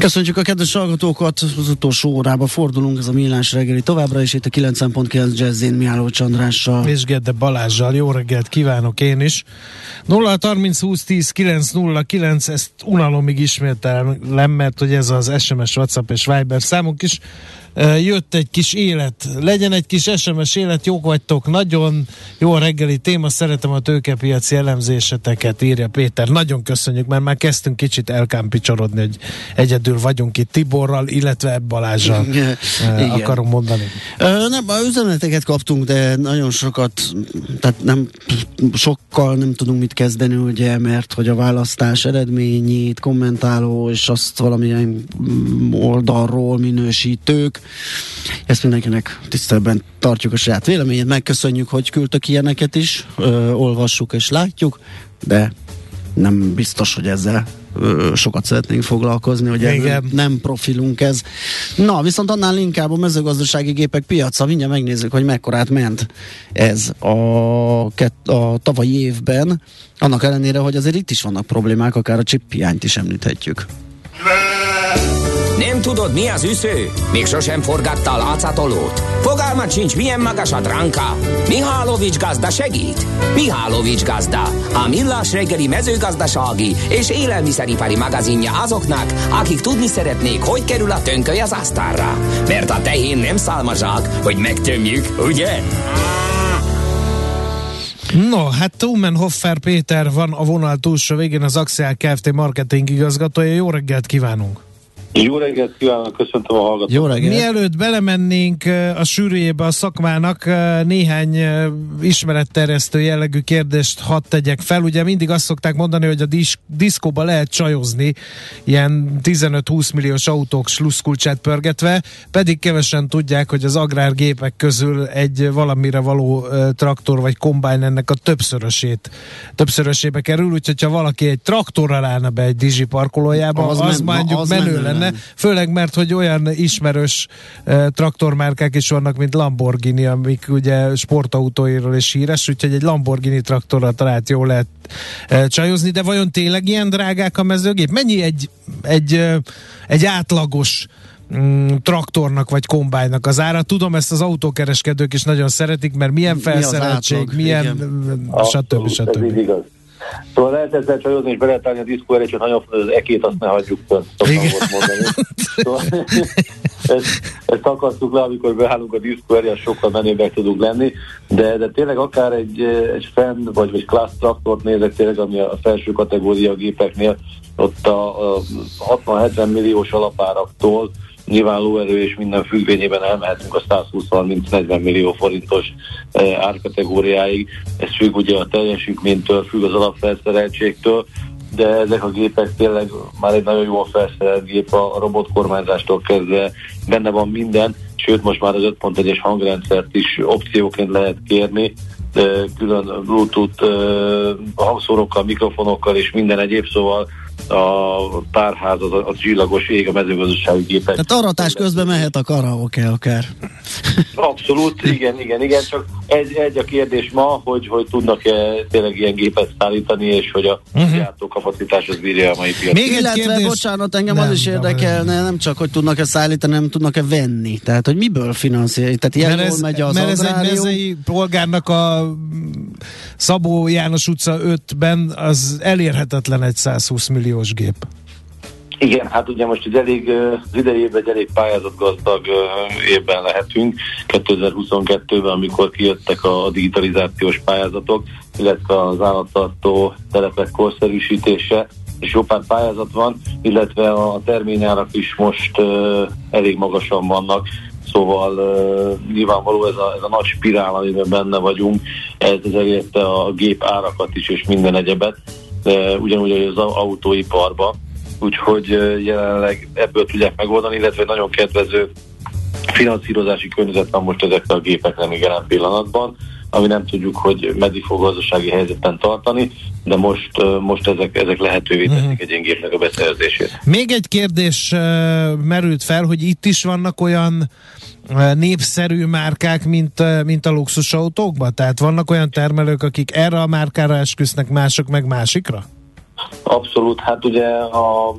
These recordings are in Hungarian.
Köszönjük a kedves hallgatókat, az utolsó órába fordulunk, ez a Millás reggeli továbbra is itt a 9.9 Jazzin Miálló Csandrással. És Gedde Balázsjal, jó reggelt kívánok én is. 0 30 20 10 9 0 9, ezt unalomig ismételem, mert hogy ez az SMS, WhatsApp és Viber számunk is jött egy kis élet, legyen egy kis SMS élet, jók vagytok, nagyon jó a reggeli téma, szeretem a tőkepiaci elemzéseteket, írja Péter. Nagyon köszönjük, mert már kezdtünk kicsit elkámpicsorodni, hogy egyedül vagyunk itt Tiborral, illetve Balázsral Igen. akarom mondani. Nem, a üzeneteket kaptunk, de nagyon sokat, tehát nem sokkal nem tudunk mit kezdeni, ugye, mert hogy a választás eredményét kommentáló, és azt valamilyen oldalról minősítők, ezt mindenkinek tisztelben tartjuk a saját véleményét, megköszönjük, hogy küldtök ilyeneket is, ö, olvassuk és látjuk, de nem biztos, hogy ezzel ö, sokat szeretnénk foglalkozni, hogy Igen. nem profilunk ez. Na, viszont annál inkább a mezőgazdasági gépek piaca, mindjárt megnézzük, hogy mekkorát ment ez a, a tavalyi évben, annak ellenére, hogy azért itt is vannak problémák, akár a chip hiányt is említhetjük. Nem tudod, mi az üsző? Még sosem forgatta a látszatolót? Fogalmat sincs, milyen magas a dránka? Mihálovics gazda segít? Mihálovics gazda, a millás reggeli mezőgazdasági és élelmiszeripari magazinja azoknak, akik tudni szeretnék, hogy kerül a tönköly az asztalra. Mert a tehén nem szálmazsák, hogy megtömjük, ugye? No, hát Tumenhoffer Péter van a vonal túlsó végén az Axial Kft. marketing igazgatója. Jó reggelt kívánunk! Jó reggelt kívánok, köszöntöm a hallgatókat. Jó reggelt! Mielőtt belemennénk a sűrűjébe a szakmának, néhány ismeretterjesztő jellegű kérdést hadd tegyek fel. Ugye mindig azt szokták mondani, hogy a disz- diszkóba lehet csajozni, ilyen 15-20 milliós autók sluszkulcsát pörgetve, pedig kevesen tudják, hogy az agrárgépek közül egy valamire való traktor vagy kombájn ennek a többszörösét, többszörösébe kerül, úgyhogy ha valaki egy traktorral állna be egy dizsi parkolójába, az, Az az men- mondjuk az menő lenne, lenne. főleg mert, hogy olyan ismerős uh, traktormárkák is vannak, mint Lamborghini, amik ugye sportautóiról is híres, úgyhogy egy Lamborghini traktorral talált jól lehet uh, csajozni, de vajon tényleg ilyen drágák a mezőgép? Mennyi egy, egy, uh, egy átlagos mm, traktornak vagy kombájnak az ára. Tudom, ezt az autókereskedők is nagyon szeretik, mert milyen Mi felszereltség, átlag? milyen Igen. stb. Ez így stb. igaz. Szóval lehet ezzel csajozni és beletállni a diszkó elé, csak nagyon az ekét azt ne hagyjuk fönt, szoktam mondani. Szóval, ezt, ezt akasztuk le, amikor beállunk a diszkó az sokkal menőbbek tudunk lenni, de, de tényleg akár egy, egy fenn vagy, vagy class traktort nézek tényleg, ami a felső kategória gépeknél, ott a, a 60-70 milliós alapáraktól nyilván lóerő és minden függvényében elmehetünk a 120-30-40 millió forintos eh, árkategóriáig. Ez függ ugye a teljesítménytől, függ az alapfelszereltségtől, de ezek a gépek tényleg már egy nagyon jól felszerelt gép a robotkormányzástól kezdve, benne van minden, sőt most már az 5.1-es hangrendszert is opcióként lehet kérni, de külön Bluetooth eh, hangszórókkal, mikrofonokkal és minden egyéb, szóval a párház az, az csillagos ég a mezőgazdasági gépek. Tehát aratás közben mehet a karaoke akár. Abszolút, igen, igen, igen, csak egy, egy a kérdés ma, hogy, hogy tudnak-e tényleg ilyen gépet szállítani, és hogy a uh-huh. gyártókapacitás az bírja a mai piacot. Még egy Illetve, kérdés- bocsánat, engem Nem, az is nem, érdekelne, nem csak, hogy tudnak-e szállítani, nem tudnak-e venni. Tehát, hogy miből finanszírálni. Tehát ilyen mert ez, megy az mert ez egy mezei polgárnak a Szabó János utca 5-ben az elérhetetlen egy 120 milliós gép. Igen, hát ugye most egy elég, az idei évben egy elég pályázatgazdag évben lehetünk, 2022-ben, amikor kijöttek a digitalizációs pályázatok, illetve az állattartó telepek korszerűsítése, és jó pár pályázat van, illetve a terményárak is most elég magasan vannak, Szóval uh, nyilvánvaló ez a, ez a nagy spirál, amiben benne vagyunk, ez, ez elérte a gép árakat is és minden egyebet, uh, ugyanúgy az autóiparba, úgyhogy jelenleg ebből tudják megoldani, illetve nagyon kedvező finanszírozási környezet van most ezekre a gépekre még jelen pillanatban, ami nem tudjuk, hogy meddig fog gazdasági helyzetben tartani, de most, most ezek, ezek lehetővé teszik uh-huh. egy ilyen gépnek a beszerzését. Még egy kérdés merült fel, hogy itt is vannak olyan népszerű márkák, mint, mint a luxusautókban? Tehát vannak olyan termelők, akik erre a márkára esküsznek, mások meg másikra? Abszolút, hát ugye a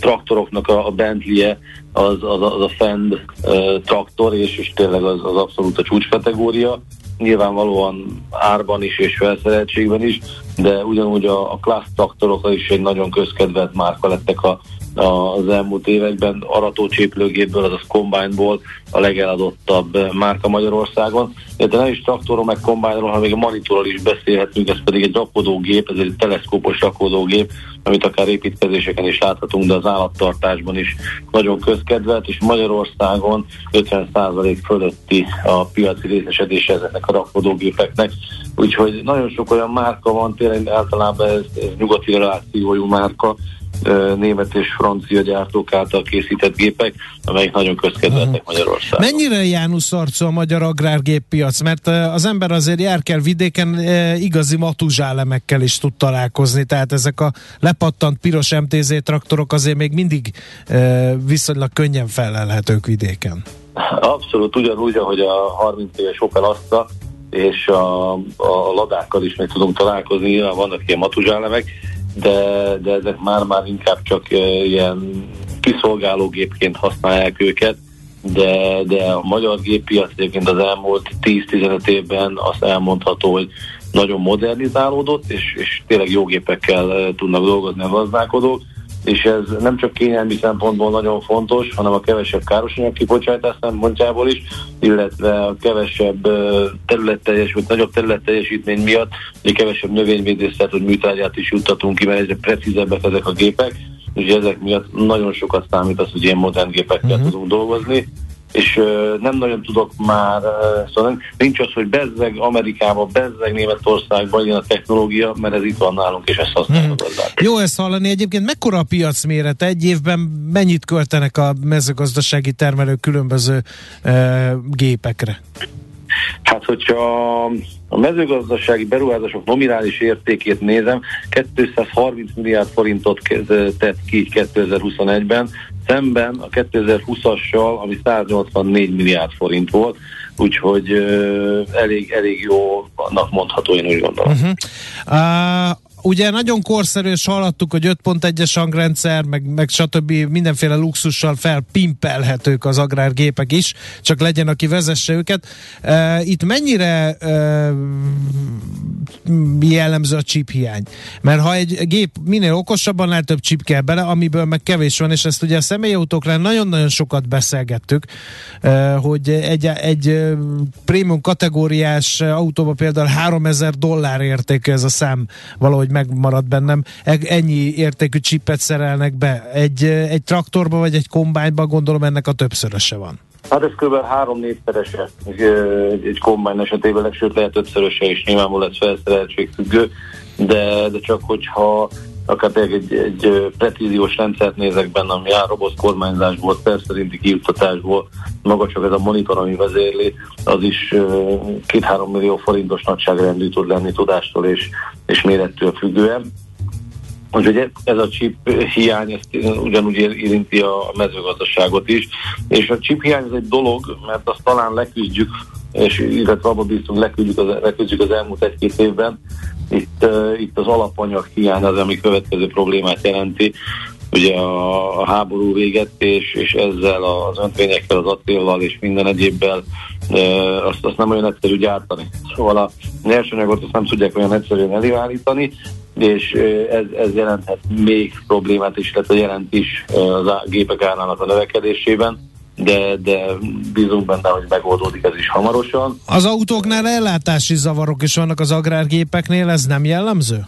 traktoroknak a, Bentley-e az, az, az a Fend uh, traktor, és, és tényleg az, az abszolút a csúcskategória. Nyilvánvalóan árban is és felszereltségben is, de ugyanúgy a, a Class traktorok is egy nagyon közkedvelt márka lettek a, az elmúlt években. Aratócséplőgépből, azaz kombányból a legeladottabb márka Magyarországon. De nem is traktorról, meg kombányról, hanem még a monitorról is beszélhetünk, ez pedig egy rakodógép, ez egy teleszkópos rakodógép, amit akár építkezéseken is láthatunk, de az állattartásban is nagyon közkedvelt, és Magyarországon 50% fölötti a piaci részesedése ezeknek a rakodógépeknek. Úgyhogy nagyon sok olyan márka van, tényleg általában ez, ez nyugati relációjú márka, német és francia gyártók által készített gépek, amelyek nagyon közkedveltek uh-huh. Magyarországon. Mennyire János arcú a magyar agrárgéppiac? Mert az ember azért jár kell vidéken, igazi matuzsálemekkel is tud találkozni, tehát ezek a lepattant piros MTZ traktorok azért még mindig viszonylag könnyen felelhetők vidéken. Abszolút, ugyanúgy, ahogy a 30 éves Opel Astra és a, a ladákkal is meg tudunk találkozni, vannak ilyen matuzsálemek, de, de ezek már-már inkább csak ilyen kiszolgálógépként használják őket, de, de a magyar géppiac egyébként az elmúlt 10-15 évben azt elmondható, hogy nagyon modernizálódott, és, és tényleg jó gépekkel tudnak dolgozni a gazdálkodók és ez nem csak kényelmi szempontból nagyon fontos, hanem a kevesebb károsanyag kibocsátás szempontjából is, illetve a kevesebb területteljes, vagy nagyobb területteljesítmény miatt, hogy kevesebb növényvédészet, hogy műtárgyát is juttatunk ki, mert egyre precízebbek ezek a gépek, és ezek miatt nagyon sokat számít az, hogy ilyen modern gépekkel uh-huh. tudunk dolgozni és nem nagyon tudok már, szóval nincs az, hogy bezzeg Amerikába, bezzeg Németországban ilyen a technológia, mert ez itt van nálunk, és ezt használjuk hmm. Jó ezt hallani. Egyébként mekkora a piac méret? Egy évben mennyit költenek a mezőgazdasági termelők különböző uh, gépekre? Hát, hogyha a mezőgazdasági beruházások nominális értékét nézem, 230 milliárd forintot tett ki 2021-ben, szemben a 2020-assal, ami 184 milliárd forint volt, úgyhogy elég, elég jó annak mondható, én úgy gondolom. Uh-huh. Uh, ugye nagyon korszerű, és hallottuk, hogy 5.1-es hangrendszer, meg, meg stb. mindenféle luxussal felpimpelhetők az agrárgépek is, csak legyen, aki vezesse őket. Uh, itt mennyire uh, jellemző a chip hiány? Mert ha egy gép minél okosabban lehet több chip kell bele, amiből meg kevés van, és ezt ugye a személyautóknál nagyon-nagyon sokat beszélgettük, uh, hogy egy, egy prémium kategóriás autóba például 3000 dollár értékű ez a szám valahogy megmarad bennem. Ennyi értékű csipet szerelnek be. Egy, egy traktorba vagy egy kombányba gondolom ennek a többszöröse van. Hát ez kb. három-négyszerese egy, egy kombány esetében, sőt lehet ötszöröse is, nyilvánvalóan ez felszereltség függő, de, de csak hogyha akár egy, egy precíziós rendszert nézek benne, ami áll robot kormányzásból, szerinti kijuttatásból, maga csak ez a monitor, ami vezérli, az is két-három millió forintos nagyságrendű tud lenni tudástól és, és mérettől függően. Úgyhogy ez a chip hiány ezt ugyanúgy érinti a mezőgazdaságot is, és a chip hiány ez egy dolog, mert azt talán leküzdjük, és illetve abban biztos leküzdjük az, leküzdjük az elmúlt egy-két évben, itt, uh, itt az alapanyag hiány az, ami következő problémát jelenti. Ugye a, a háború véget, és, és ezzel az öntvényekkel, az acéllal és minden egyébbel uh, azt, azt nem olyan egyszerű gyártani. Szóval a nyersanyagot azt nem tudják olyan egyszerűen előállítani, és ez, ez jelenthet még problémát is, illetve jelent is az gépek árának a növekedésében de, de bízunk benne, hogy megoldódik ez is hamarosan. Az autóknál ellátási zavarok is vannak az agrárgépeknél, ez nem jellemző?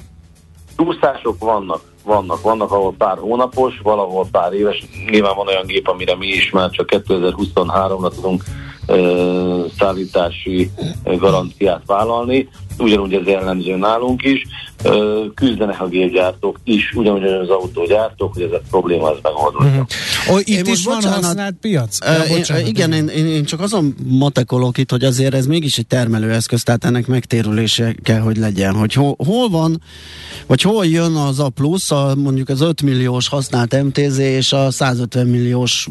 Túlszások vannak. vannak. Vannak, ahol pár hónapos, valahol pár éves. Nyilván van olyan gép, amire mi is már csak 2023-ra tudunk ö, szállítási garanciát vállalni. Ugyanúgy ez jellemző nálunk is. Küzdenek a gépgyártók is, ugyanúgy az autógyártók, hogy ez a probléma ez megoldódjon. Mm-hmm. Oh, itt én is van bocsánat, használt piac? Ja, én, igen, én, én, én csak azon matekolok itt, hogy azért ez mégis egy termelőeszköz, tehát ennek megtérülése kell, hogy legyen. Hogy hol, hol van, vagy hol jön az a plusz, a, mondjuk az 5 milliós használt MTZ és a 150 milliós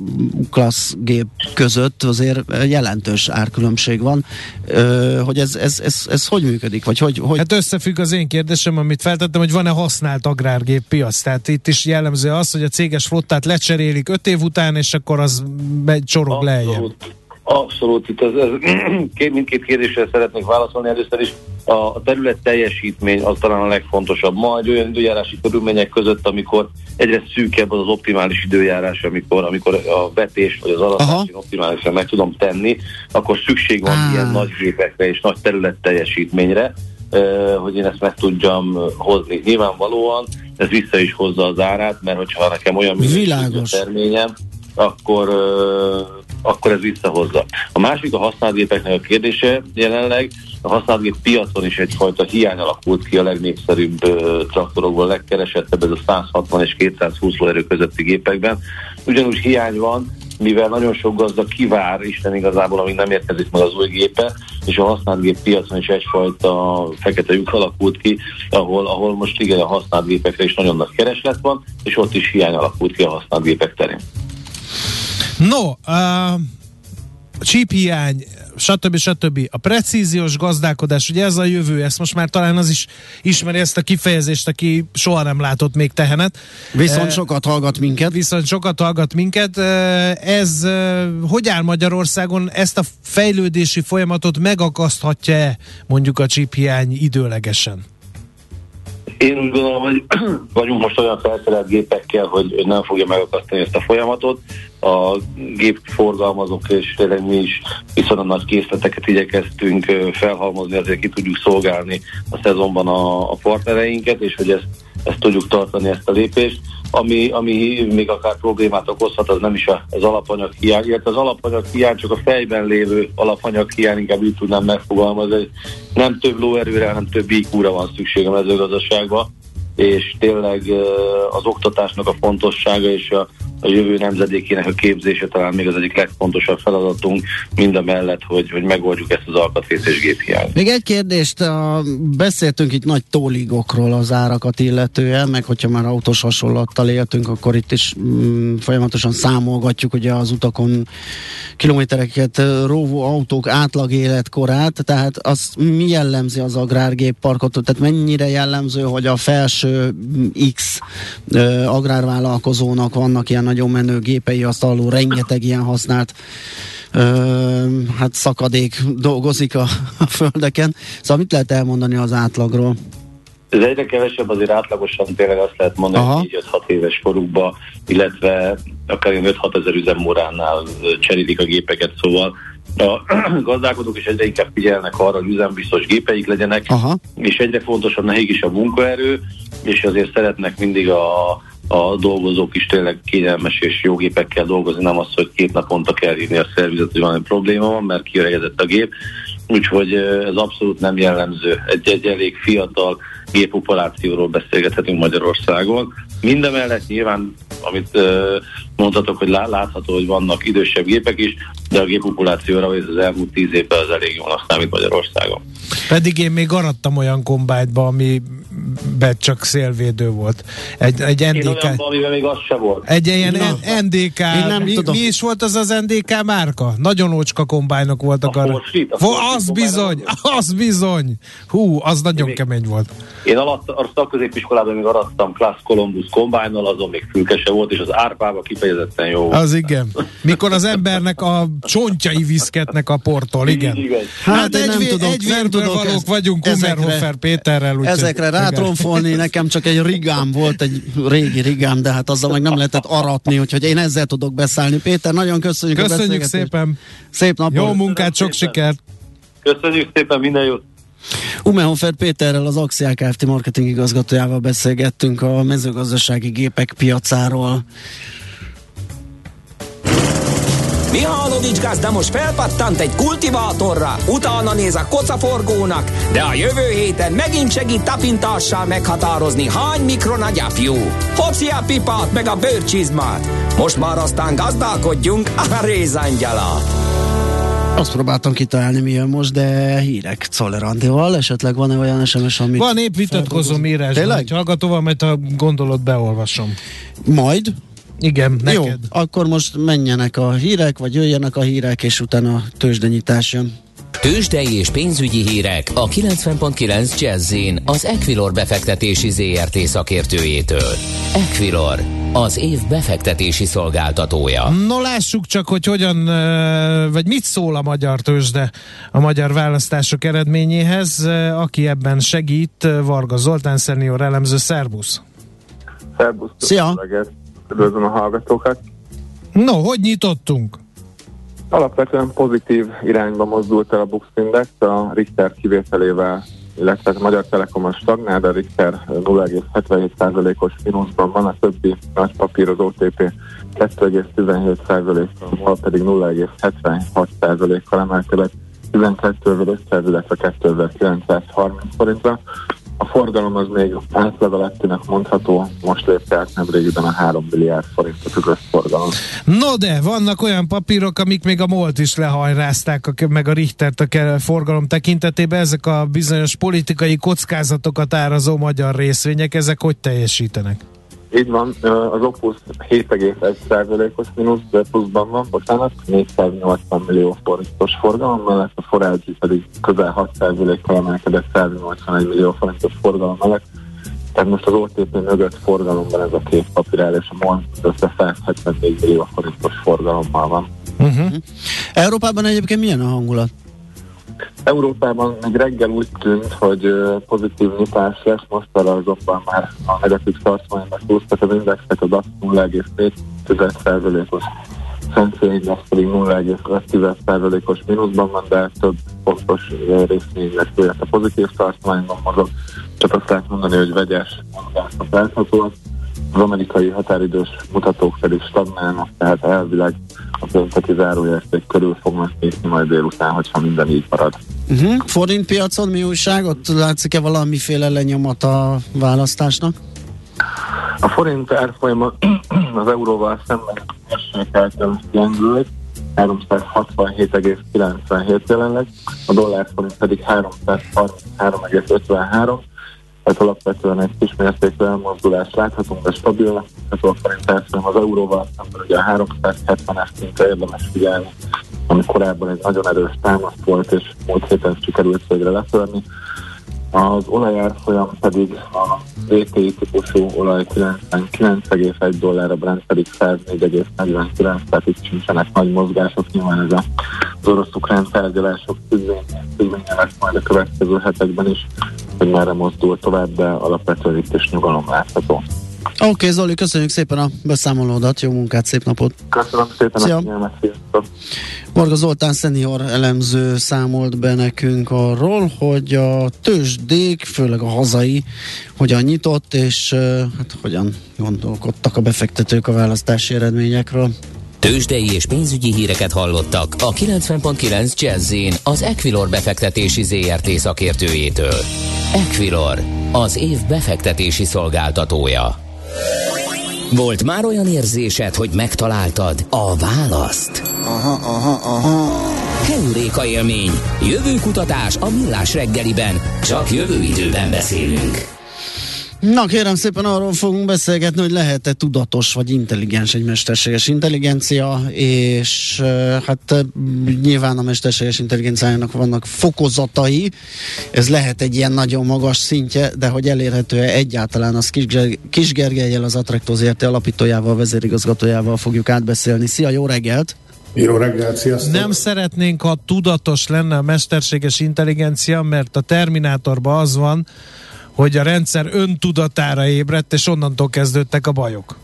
klassz gép között azért jelentős árkülönbség van. Ö, hogy ez, ez, ez, ez hogy működik? Vagy hogy, hogy... Hát összefügg az én kérdésem, amit feltettem, hogy van-e használt agrárgép piac. Tehát itt is jellemző az, hogy a céges flottát lecserélik 5 év után, és akkor az csorog lejjebb. Abszolút, itt ez, ez, mindkét kérdésre szeretnék válaszolni. Először is a terület teljesítmény az talán a legfontosabb. Ma egy olyan időjárási körülmények között, amikor egyre szűkebb az az optimális időjárás, amikor, amikor a vetés vagy az aratás optimálisan meg tudom tenni, akkor szükség van ah. ilyen nagy gépekre és nagy terület teljesítményre, hogy én ezt meg tudjam hozni. Nyilvánvalóan ez vissza is hozza az árát, mert hogyha nekem olyan minőségű terményem, akkor, akkor ez visszahozza. A másik a használgépeknek a kérdése jelenleg, a használgép piacon is egyfajta hiány alakult ki a legnépszerűbb traktorokból, legkeresettebb ez a 160 és 220 lóerő közötti gépekben. Ugyanúgy hiány van, mivel nagyon sok gazda kivár Isten igazából, amíg nem érkezik meg az új gépe, és a használt gép piacon is egyfajta fekete lyuk alakult ki, ahol, ahol most igen a használt gépekre is nagyon nagy kereslet van, és ott is hiány alakult ki a használt gépek terén. No, uh, csíphiány, stb. stb. A precíziós gazdálkodás, ugye ez a jövő, ezt most már talán az is ismeri ezt a kifejezést, aki soha nem látott még tehenet. Viszont sokat hallgat minket. Viszont sokat hallgat minket. Ez hogy áll Magyarországon? Ezt a fejlődési folyamatot megakaszthatja-e mondjuk a csíphiány időlegesen? Én úgy gondolom, hogy vagyunk most olyan felszerelt gépekkel, hogy nem fogja megakasztani ezt a folyamatot. A gépforgalmazók és tényleg mi is viszonylag nagy készleteket igyekeztünk felhalmozni, azért ki tudjuk szolgálni a szezonban a, a partnereinket, és hogy ezt, ezt tudjuk tartani, ezt a lépést. Ami, ami még akár problémát okozhat, az nem is az alapanyag hiány, illetve az alapanyag hiány csak a fejben lévő alapanyag hiány, inkább így tudnám megfogalmazni, nem több lóerőre, hanem több iq van szükség a mezőgazdaságban, és tényleg az oktatásnak a fontossága és a a jövő nemzedékének a képzése talán még az egyik legfontosabb feladatunk, mind a mellett, hogy, hogy megoldjuk ezt az alkatrész és géphiányt. Még egy kérdést, a, beszéltünk itt nagy tóligokról az árakat illetően, meg hogyha már autós hasonlattal éltünk, akkor itt is mm, folyamatosan számolgatjuk ugye az utakon kilométereket róvó autók átlag életkorát, tehát az mi jellemzi az agrárgépparkot, tehát mennyire jellemző, hogy a felső X ö, agrárvállalkozónak vannak ilyen nagyon menő gépei, azt alul rengeteg ilyen használt ö, hát szakadék dolgozik a, a földeken. Szóval mit lehet elmondani az átlagról? Ez egyre kevesebb, azért átlagosan tényleg azt lehet mondani, Aha. hogy 5-6 éves korukba, illetve akár 5-6 ezer üzemmóránál cserélik a gépeket, szóval a gazdálkodók is egyre inkább figyelnek arra, hogy üzembiztos gépeik legyenek, Aha. és egyre fontosabb nekik is a munkaerő, és azért szeretnek mindig a a dolgozók is tényleg kényelmes és jó gépekkel dolgozni, nem az, hogy két naponta kell írni a szervizet, hogy valami probléma van, mert kiöregedett a gép. Úgyhogy ez abszolút nem jellemző. Egy, egy elég fiatal gépoperációról beszélgethetünk Magyarországon. Mindemellett nyilván, amit mondhatok, hogy látható, hogy vannak idősebb gépek is, de a gépopulációra ez az elmúlt tíz évben az elég jól számít Magyarországon. Pedig én még arattam olyan kombájtba, ami be csak szélvédő volt. Egy, egy NDK... Én olyanban, még az se volt. Egy ilyen Na. NDK, nem mi, tudom. mi is volt az az NDK márka? Nagyon ócska kombájnok voltak a arra. Forsit, a az bizony, az bizony. Hú, az nagyon én kemény volt. Én alatt, a szakközépiskolában még arattam Class Columbus kombájnal, azon még fülkese volt, és az árpába kifejezetten jó volt. Az igen. Mikor az embernek a csontjai viszketnek a portól, igen. Hát, hát egy, nem tudom, egy nem tudok valók ezt, vagyunk Kummerhofer Péterrel. Úgy ezekre rátromfolni, nekem csak egy rigám volt, egy régi rigám, de hát azzal meg nem lehetett aratni, úgyhogy én ezzel tudok beszállni. Péter, nagyon köszönjük Köszönjük szépen. Szép napot. Jó munkát, sok sikert. Köszönjük szépen, minden jót. Umehofer Péterrel, az Axiál Kft. marketing igazgatójával beszélgettünk a mezőgazdasági gépek piacáról. Mihálovics gazda most felpattant egy kultivátorra, utána néz a kocaforgónak, de a jövő héten megint segít tapintással meghatározni, hány mikron a gyapjú. Hopszi a pipát meg a bőrcsizmát. Most már aztán gazdálkodjunk a rézangyalát. Azt próbáltam kitalálni, mi jön most, de hírek Czoller Esetleg van-e olyan SMS, amit... Van épp vitatkozom írás. Tényleg? Hallgatóval, mert a gondolat beolvasom. Majd? Igen, neked. Jó, akkor most menjenek a hírek, vagy jöjjenek a hírek, és utána tőzsdenyítás jön. Tőzsdei és pénzügyi hírek a 90.9 jazz az Equilor befektetési ZRT szakértőjétől. Equilor, az év befektetési szolgáltatója. No lássuk csak, hogy hogyan, vagy mit szól a magyar tőzsde a magyar választások eredményéhez. Aki ebben segít, Varga Zoltán, szenior elemző, szervusz! Szervusz! Szia! Üdvözlöm a hallgatókat! No, hogy nyitottunk? Alapvetően pozitív irányba mozdult el a Bux Index, a Richter kivételével, illetve a Magyar Telekom a stagnál, de a Richter 0,77%-os mínuszban van, a többi nagy papír az OTP 2,17%-kal, MOL pedig 0,76%-kal emelkedett 12.500, illetve 2930 forintra. A forgalom az még átlag alattinak mondható, most lépte át nem régiben a 3 milliárd forintot forgalom. No de, vannak olyan papírok, amik még a MOLT is lehajrázták, meg a Richtert a forgalom tekintetében, ezek a bizonyos politikai kockázatokat árazó magyar részvények, ezek hogy teljesítenek? Így van, az Opus 7,1%-os mínusz pluszban van, bocsánat, 480 millió forintos forgalom mellett, a Forelgi pedig közel 6%-kal emelkedett 181 millió forintos forgalom mellett. Tehát most az OTP mögött forgalomban ez a két papírál, és a MOL össze 174 millió forintos forgalommal van. Uh-huh. Európában egyébként milyen a hangulat? Európában még reggel úgy tűnt, hogy pozitív nyitás lesz, most arra azonban már a negatív tartománynak húztak az indexek, az azt 0,4%-os Index pedig 0,5%-os mínuszban van, de több pontos részvénynek a pozitív tartományban mozog. Csak azt lehet mondani, hogy vegyes mozgások láthatóak. Az amerikai határidős mutatók pedig stagnálnak, tehát elvileg a pénteki záróérték körül fognak nézni majd délután, hogyha minden így marad. Uh-huh. Forint piacon mi újság? Ott látszik-e valamiféle lenyomat a választásnak? A forint árfolyama az euróval szemben mérsékelten gyengült, 367,97 jelenleg, a dollár forint pedig 333,53, tehát alapvetően egy kis mértékű elmozdulást láthatunk, de stabil, a forint az euróval szemben ugye a 370-es szintre érdemes figyelni, ami korábban egy nagyon erős támaszt volt, és múlt héten sikerült végre letörni. Az olajárfolyam pedig a VTI típusú olaj 99,1 dollár, a Brent pedig 104,49, tehát itt sincsenek nagy mozgások, nyilván ez az orosz-ukrán tárgyalások függvénye lesz majd a következő hetekben is, hogy merre mozdul tovább, de alapvetően itt is nyugalom látható. Oké, okay, Zoli, köszönjük szépen a beszámolódat, jó munkát, szép napot! Köszönöm szépen Szia. a figyelmet, Marga Zoltán szenior elemző számolt be nekünk arról, hogy a tőzsdék, főleg a hazai, hogyan nyitott, és hát hogyan gondolkodtak a befektetők a választási eredményekről. Tőzsdei és pénzügyi híreket hallottak a 90.9 jazz az Equilor befektetési ZRT szakértőjétől. Equilor, az év befektetési szolgáltatója. Volt már olyan érzésed, hogy megtaláltad a választ? Aha, aha, aha. Heuréka élmény. Jövő kutatás a millás reggeliben. Csak jövő időben beszélünk. Na kérem szépen arról fogunk beszélgetni, hogy lehet-e tudatos vagy intelligens egy mesterséges intelligencia, és hát nyilván a mesterséges intelligenciának vannak fokozatai, ez lehet egy ilyen nagyon magas szintje, de hogy elérhető-e egyáltalán, az Kis, Gergelyel, az Attraktor ZRT alapítójával, vezérigazgatójával fogjuk átbeszélni. Szia, jó reggelt! Jó reggelt, sziasztok! Nem szeretnénk, ha tudatos lenne a mesterséges intelligencia, mert a Terminátorban az van, hogy a rendszer öntudatára ébredt, és onnantól kezdődtek a bajok.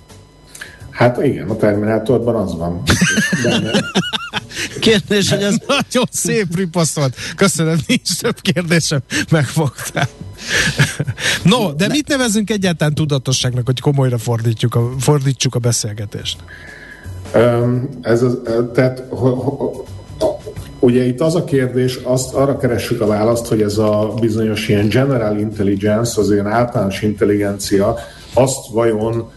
Hát igen, a Terminátorban az van. Benne, kérdés, hogy ez... Nagyon szép ripaszolt. Köszönöm, nincs több kérdésem. Megfogtál. No, de mit nevezünk egyáltalán tudatosságnak, hogy komolyra fordítjuk a, fordítsuk a beszélgetést? Ez az, tehát ho, ho, Ugye itt az a kérdés, azt arra keressük a választ, hogy ez a bizonyos ilyen general intelligence, az ilyen általános intelligencia, azt vajon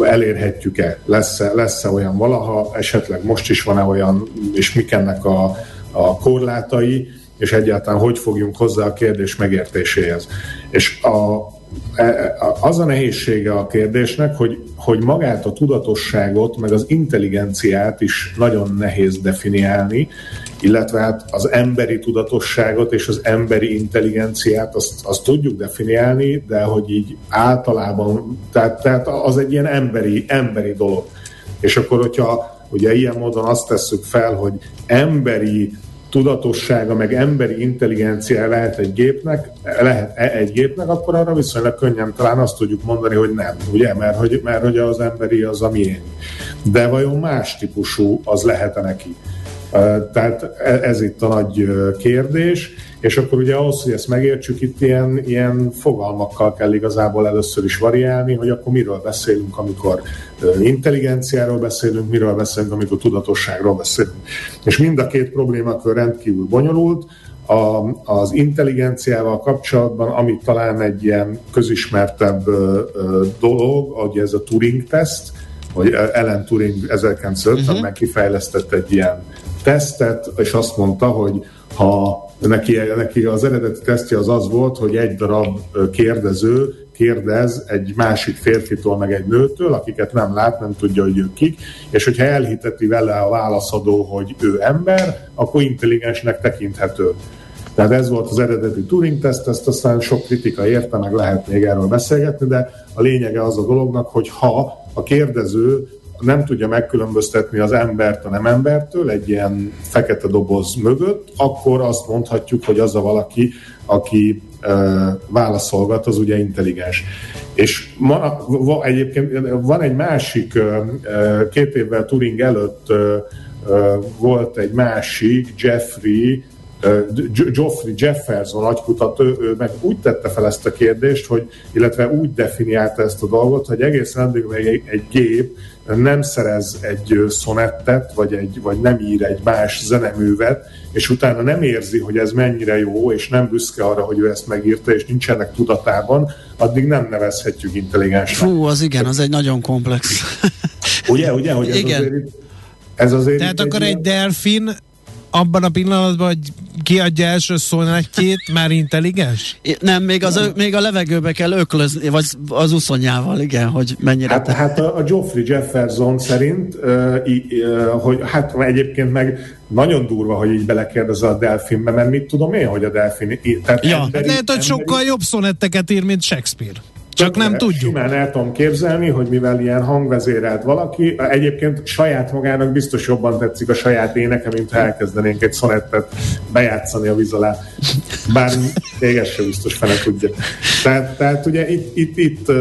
elérhetjük-e? Lesz-e, lesz-e olyan valaha, esetleg most is van-e olyan, és mik ennek a, a korlátai, és egyáltalán hogy fogjunk hozzá a kérdés megértéséhez. És a, e, e, az a nehézsége a kérdésnek, hogy, hogy magát a tudatosságot, meg az intelligenciát is nagyon nehéz definiálni, illetve hát az emberi tudatosságot és az emberi intelligenciát azt, azt tudjuk definiálni, de hogy így általában, tehát, tehát az egy ilyen emberi, emberi dolog. És akkor, hogyha ugye ilyen módon azt tesszük fel, hogy emberi tudatossága, meg emberi intelligencia lehet egy gépnek, lehet -e egy gépnek, akkor arra viszonylag könnyen talán azt tudjuk mondani, hogy nem, ugye? Mert hogy, mert hogy az emberi az a miénk. De vajon más típusú az lehet-e neki? Tehát e, ez itt a nagy kérdés, és akkor ugye ahhoz, hogy ezt megértsük, itt ilyen, ilyen fogalmakkal kell igazából először is variálni, hogy akkor miről beszélünk, amikor intelligenciáról beszélünk, miről beszélünk, amikor tudatosságról beszélünk. És mind a két problémakör rendkívül bonyolult, a, az intelligenciával kapcsolatban, ami talán egy ilyen közismertebb ö, ö, dolog, hogy ez a Turing-teszt, hogy Ellen Turing 1950 uh-huh. meg kifejlesztett egy ilyen tesztet, és azt mondta, hogy ha neki, neki az eredeti tesztje az az volt, hogy egy darab kérdező kérdez egy másik férfitól, meg egy nőtől, akiket nem lát, nem tudja, hogy ők kik, és hogyha elhiteti vele a válaszadó, hogy ő ember, akkor intelligensnek tekinthető. Tehát ez volt az eredeti Turing-teszt, ezt aztán sok kritika érte, meg lehet még erről beszélgetni, de a lényege az a dolognak, hogy ha a kérdező nem tudja megkülönböztetni az embert a nem embertől egy ilyen fekete doboz mögött, akkor azt mondhatjuk, hogy az a valaki, aki uh, válaszolgat, az ugye intelligens. És ma, va, egyébként van egy másik, uh, két évvel Turing előtt volt egy másik, Jeffrey, Geoffrey Jefferson agykutató, ő meg úgy tette fel ezt a kérdést, hogy, illetve úgy definiálta ezt a dolgot, hogy egészen addig egy, egy gép nem szerez egy szonettet, vagy, egy, vagy nem ír egy más zeneművet, és utána nem érzi, hogy ez mennyire jó, és nem büszke arra, hogy ő ezt megírta, és nincsenek tudatában, addig nem nevezhetjük intelligensnek. Fú, az igen, az egy nagyon komplex. ugye, ugye, hogy ez igen. azért ez azért Tehát akkor egy, egy delfin abban a pillanatban, hogy kiadja első szónátjét, már intelligens? Nem, még, az, még a levegőbe kell öklözni, vagy az uszonyával, igen, hogy mennyire... Hát, te... hát a, a Geoffrey Jefferson szerint, uh, uh, hogy hát egyébként meg nagyon durva, hogy így belekérdezel a delfinbe, mert mit tudom én, hogy a delfin... Tehát ja, emberi, hát lehet, hogy emberi... sokkal jobb szonetteket ír, mint Shakespeare. Csak nem tudjuk. Simán el tudom képzelni, hogy mivel ilyen hangvezérelt valaki, egyébként saját magának biztos jobban tetszik a saját éneke, mint ha elkezdenénk egy szonettet bejátszani a víz alá. Bár még ez sem biztos fele tudja. Tehát, tehát ugye itt, itt, itt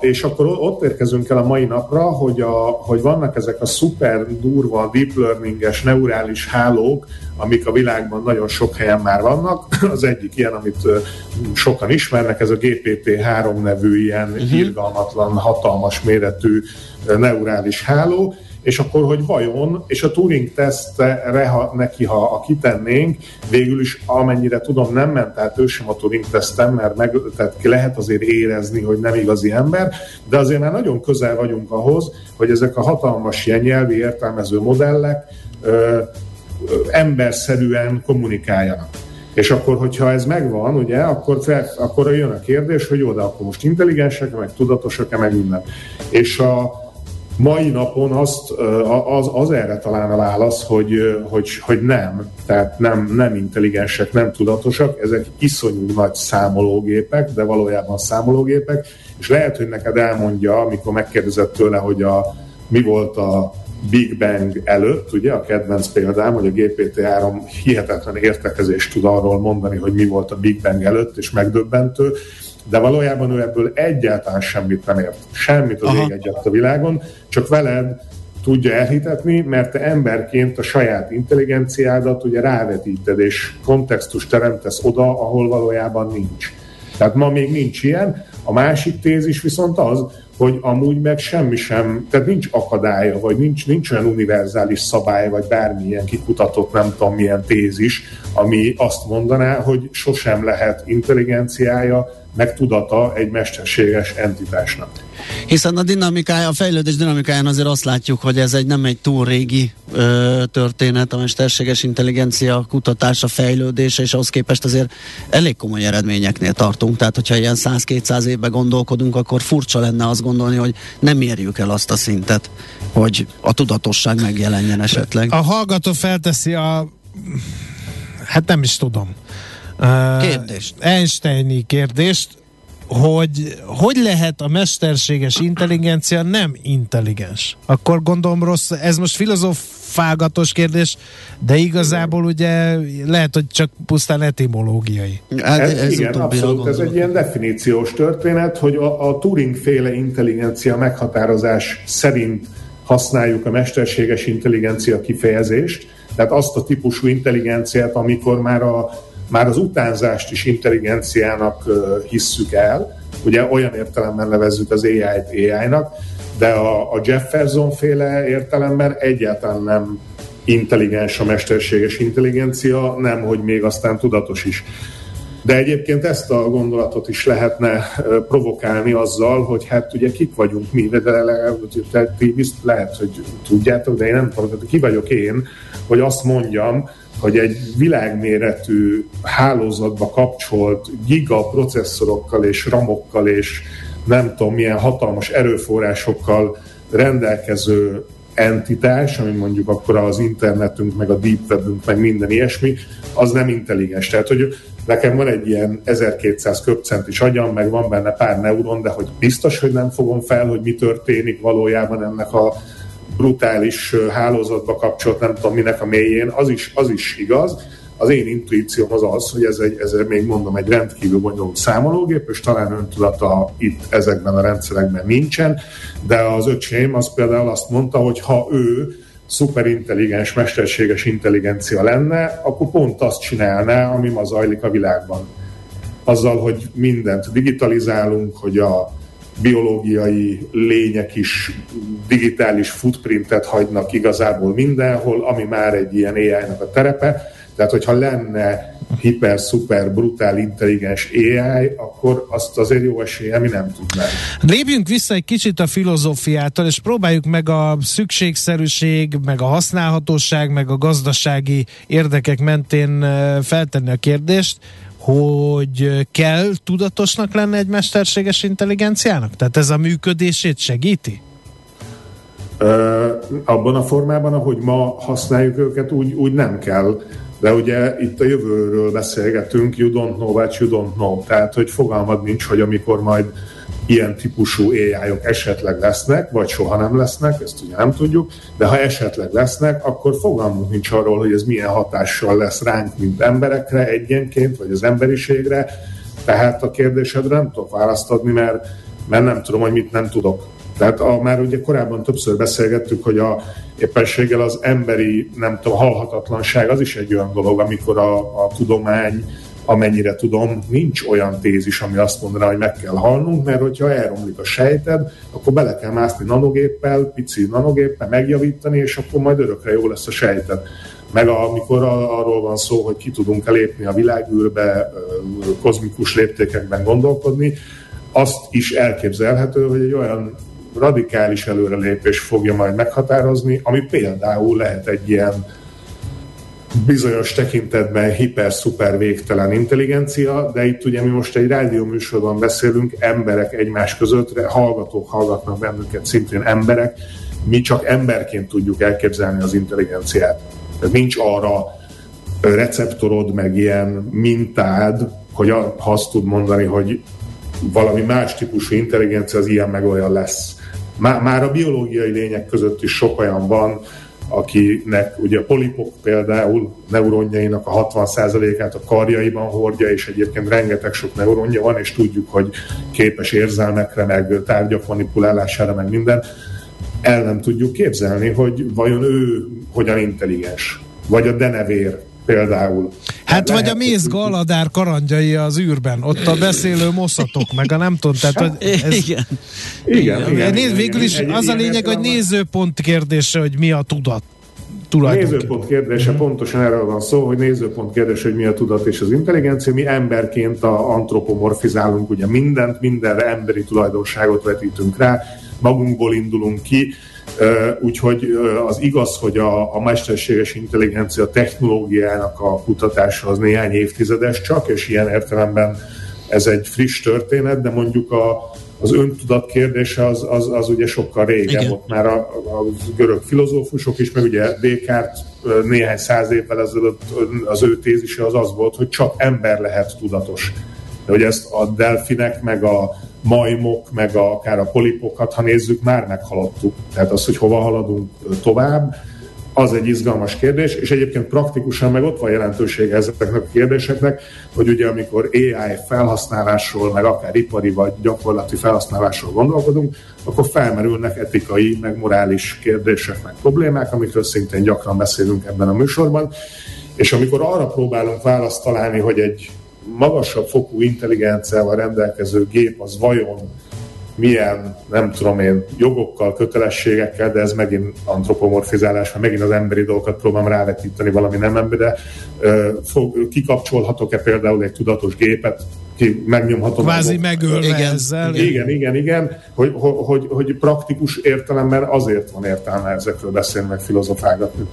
és akkor ott érkezünk el a mai napra, hogy, a, hogy vannak ezek a szuper durva deep learninges neurális hálók, amik a világban nagyon sok helyen már vannak. Az egyik ilyen, amit sokan ismernek, ez a GPT-3 nevű ilyen uh-huh. irgalmatlan, hatalmas méretű neurális háló, és akkor, hogy vajon, és a Turing tesztre ha, neki, ha a kitennénk, végül is amennyire tudom, nem ment át ő sem a Turing tesztem, mert meg, tehát lehet azért érezni, hogy nem igazi ember, de azért már nagyon közel vagyunk ahhoz, hogy ezek a hatalmas ilyen nyelvi értelmező modellek ö, emberszerűen kommunikáljanak. És akkor, hogyha ez megvan, ugye, akkor, fel, akkor jön a kérdés, hogy jó, de akkor most intelligensek, meg tudatosak-e, meg minden. És a mai napon azt, az, az erre talán a válasz, hogy, hogy, hogy nem. Tehát nem, nem intelligensek, nem tudatosak, ezek iszonyú nagy számológépek, de valójában számológépek, és lehet, hogy neked elmondja, amikor megkérdezett tőle, hogy a, mi volt a Big Bang előtt, ugye a kedvenc példám, hogy a GPT-3 hihetetlen értekezést tud arról mondani, hogy mi volt a Big Bang előtt, és megdöbbentő, de valójában ő ebből egyáltalán semmit nem ért. Semmit az ég egyet a világon, csak veled tudja elhitetni, mert te emberként a saját intelligenciádat ugye rávetíted, és kontextus teremtesz oda, ahol valójában nincs. Tehát ma még nincs ilyen. A másik tézis viszont az, hogy amúgy meg semmi sem, tehát nincs akadálya, vagy nincs, nincs olyan univerzális szabály, vagy bármilyen kikutatott, nem tudom milyen tézis, ami azt mondaná, hogy sosem lehet intelligenciája, meg tudata egy mesterséges entitásnak. Hiszen a dinamikája, a fejlődés dinamikáján azért azt látjuk, hogy ez egy nem egy túl régi ö, történet, a mesterséges intelligencia kutatása, fejlődése, és ahhoz képest azért elég komoly eredményeknél tartunk. Tehát, hogyha ilyen 100-200 évben gondolkodunk, akkor furcsa lenne azt gondolni, hogy nem érjük el azt a szintet, hogy a tudatosság megjelenjen esetleg. A hallgató felteszi a hát nem is tudom. Kérdést. Uh, Einsteini kérdést, hogy hogy lehet a mesterséges intelligencia nem intelligens? Akkor gondolom rossz, ez most filozofálgatós kérdés, de igazából ugye lehet, hogy csak pusztán etimológiai. Hát, ez, ez igen, abszolút, ez egy ilyen definíciós történet, hogy a, a Turing-féle intelligencia meghatározás szerint használjuk a mesterséges intelligencia kifejezést, tehát azt a típusú intelligenciát, amikor már a már az utánzást is intelligenciának hisszük el, ugye olyan értelemben nevezzük az AI-t AI-nak, de a, a Jefferson féle értelemben egyáltalán nem intelligens a mesterséges intelligencia, nem, hogy még aztán tudatos is. De egyébként ezt a gondolatot is lehetne provokálni azzal, hogy hát ugye kik vagyunk mi, de lehet, hogy tudjátok, de én nem tudom, ki vagyok én, hogy azt mondjam, hogy egy világméretű hálózatba kapcsolt giga processzorokkal és ramokkal és nem tudom milyen hatalmas erőforrásokkal rendelkező entitás, ami mondjuk akkor az internetünk, meg a deep webünk, meg minden ilyesmi, az nem intelligens. Tehát, hogy nekem van egy ilyen 1200 köpcentis agyam, meg van benne pár neuron, de hogy biztos, hogy nem fogom fel, hogy mi történik valójában ennek a brutális hálózatba kapcsolt, nem tudom minek a mélyén, az is, az is igaz. Az én intuícióm az az, hogy ez, egy, ez még mondom egy rendkívül bonyolult számológép, és talán öntudata itt ezekben a rendszerekben nincsen, de az öcsém az például azt mondta, hogy ha ő szuperintelligens, mesterséges intelligencia lenne, akkor pont azt csinálná, ami ma zajlik a világban. Azzal, hogy mindent digitalizálunk, hogy a biológiai lények is digitális footprintet hagynak igazából mindenhol, ami már egy ilyen AI-nak a terepe. Tehát, hogyha lenne hiper, szuper, brutál, intelligens AI, akkor azt azért jó esélye mi nem tudnánk. Lépjünk vissza egy kicsit a filozófiától, és próbáljuk meg a szükségszerűség, meg a használhatóság, meg a gazdasági érdekek mentén feltenni a kérdést, hogy kell tudatosnak lenni egy mesterséges intelligenciának? Tehát ez a működését segíti? Ö, abban a formában, ahogy ma használjuk őket, úgy, úgy nem kell. De ugye itt a jövőről beszélgetünk, you don't know what you don't know. Tehát, hogy fogalmad nincs, hogy amikor majd ilyen típusú ai -ok esetleg lesznek, vagy soha nem lesznek, ezt ugye nem tudjuk, de ha esetleg lesznek, akkor fogalmunk nincs arról, hogy ez milyen hatással lesz ránk, mint emberekre egyenként, vagy az emberiségre. Tehát a kérdésedre nem tudok választ adni, mert, mert nem tudom, hogy mit nem tudok. Tehát a, már ugye korábban többször beszélgettük, hogy a éppenséggel az emberi, nem tudom, halhatatlanság az is egy olyan dolog, amikor a, a tudomány amennyire tudom, nincs olyan tézis, ami azt mondaná, hogy meg kell halnunk, mert hogyha elromlik a sejted, akkor bele kell mászni nanogéppel, pici nanogéppel, megjavítani, és akkor majd örökre jó lesz a sejted. Meg amikor arról van szó, hogy ki tudunk elépni a világűrbe, kozmikus léptékekben gondolkodni, azt is elképzelhető, hogy egy olyan radikális előrelépés fogja majd meghatározni, ami például lehet egy ilyen bizonyos tekintetben hiper-szuper végtelen intelligencia, de itt ugye mi most egy rádióműsorban beszélünk, emberek egymás között, hallgatók hallgatnak bennünket, szintén emberek, mi csak emberként tudjuk elképzelni az intelligenciát. Tehát nincs arra receptorod, meg ilyen mintád, hogy ha azt tud mondani, hogy valami más típusú intelligencia az ilyen meg olyan lesz. Már a biológiai lények között is sok olyan van, akinek ugye a polipok például neuronjainak a 60%-át a karjaiban hordja, és egyébként rengeteg sok neuronja van, és tudjuk, hogy képes érzelmekre, meg tárgyak manipulálására, meg minden. el nem tudjuk képzelni, hogy vajon ő hogyan intelligens. Vagy a denevér például. Hát Lehet, vagy a méz galadár kalandjai az űrben, ott a beszélő moszatok, meg a nem tudom, tehát hogy ez... Igen. Igen, igen, igen, Nézd, végül is igen, az a lényeg, hogy nézőpont kérdése, hogy mi a tudat. Nézőpont kérdése, pontosan erről van szó, hogy nézőpont kérdése, hogy mi a tudat és az intelligencia. Mi emberként a antropomorfizálunk ugye mindent, mindenre emberi tulajdonságot vetítünk rá, magunkból indulunk ki, Úgyhogy az igaz, hogy a, a mesterséges intelligencia technológiának a kutatása az néhány évtizedes csak, és ilyen értelemben ez egy friss történet, de mondjuk a, az öntudat kérdése az, az, az ugye sokkal régen, Igen. ott már a, a görög filozófusok is, meg ugye Descartes néhány száz évvel ezelőtt az ő tézise az az volt, hogy csak ember lehet tudatos. De hogy ezt a delfinek, meg a majmok, meg a, akár a polipokat, ha nézzük, már meghaladtuk. Tehát az, hogy hova haladunk tovább, az egy izgalmas kérdés, és egyébként praktikusan meg ott van jelentősége ezeknek a kérdéseknek, hogy ugye amikor AI felhasználásról, meg akár ipari vagy gyakorlati felhasználásról gondolkodunk, akkor felmerülnek etikai, meg morális kérdések, meg problémák, amikről szintén gyakran beszélünk ebben a műsorban, és amikor arra próbálunk választ találni, hogy egy magasabb fokú intelligenciával rendelkező gép az vajon milyen, nem tudom én, jogokkal, kötelességekkel, de ez megint antropomorfizálás, mert megint az emberi dolgokat próbálom rávetíteni valami nem ember, de kikapcsolhatok-e például egy tudatos gépet, ki megnyomhatom. Kvázi megölve igen, ezzel. Igen, igen, igen, igen hogy, hogy, hogy praktikus értelemben azért van értelme ezekről beszélni, meg filozofálgatni.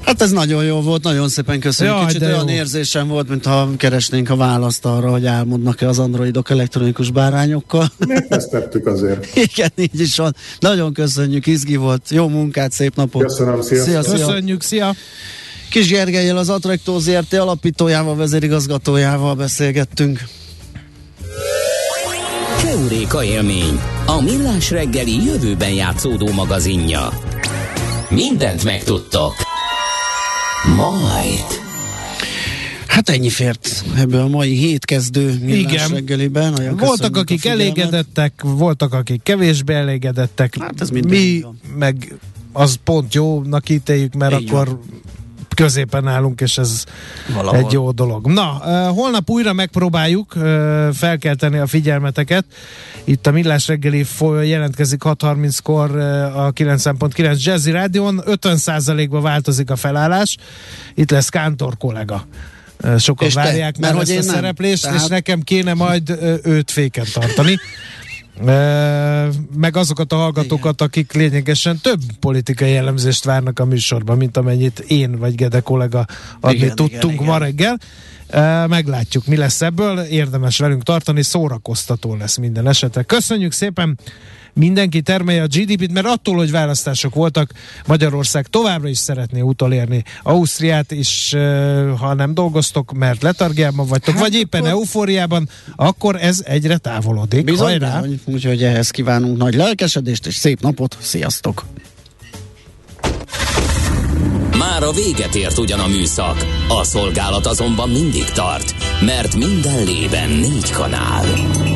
Hát ez nagyon jó volt, nagyon szépen köszönjük. Jaj, Kicsit olyan jó. érzésem volt, mintha keresnénk a választ arra, hogy álmodnak-e az androidok elektronikus bárányokkal. Megtesztettük azért. igen, így is van. Nagyon köszönjük, izgi volt. Jó munkát, szép napot. Köszönöm, szia. szia, szia. Köszönjük, szia. Kis Gergelyel az Attracto ZRT alapítójával, vezérigazgatójával beszélgettünk. Keuréka élmény, a millás reggeli jövőben játszódó magazinja. Mindent megtudtok. Majd. Hát ennyi fért ebből a mai hétkezdő millás Igen. reggeliben. Voltak, akik elégedettek, voltak, akik kevésbé elégedettek. Hát ez Mi meg az pont jónak ítéljük, mert Így akkor van középen állunk, és ez Valahol. egy jó dolog. Na, holnap újra megpróbáljuk felkelteni a figyelmeteket. Itt a Millás reggeli jelentkezik 6.30-kor uh, a 9.9 Jazzy Rádion. 50%-ba változik a felállás. Itt lesz Kántor kollega sokan és várják te, már mert ezt a szereplést, Tehát... és nekem kéne majd őt féken tartani meg azokat a hallgatókat, Igen. akik lényegesen több politikai jellemzést várnak a műsorban, mint amennyit én vagy Gede kollega adni igen, tudtunk igen, ma reggel. Meglátjuk, mi lesz ebből. Érdemes velünk tartani, szórakoztató lesz minden esetre. Köszönjük szépen! Mindenki termelje a GDP-t, mert attól, hogy választások voltak, Magyarország továbbra is szeretné utolérni Ausztriát, és ha nem dolgoztok, mert letargiában vagytok, hát vagy éppen akkor... eufóriában, akkor ez egyre távolodik. Bizony, Hajrá! Úgyhogy ehhez kívánunk nagy lelkesedést, és szép napot, sziasztok! Már a véget ért ugyan a műszak, a szolgálat azonban mindig tart, mert minden lében négy kanál.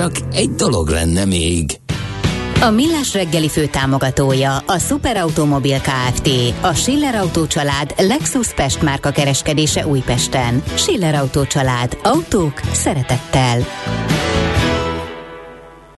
Csak egy dolog lenne még. A Millás reggeli fő támogatója a Superautomobil KFT, a Schiller Auto család Lexus Pest márka kereskedése Újpesten. Schiller Auto család. Autók szeretettel.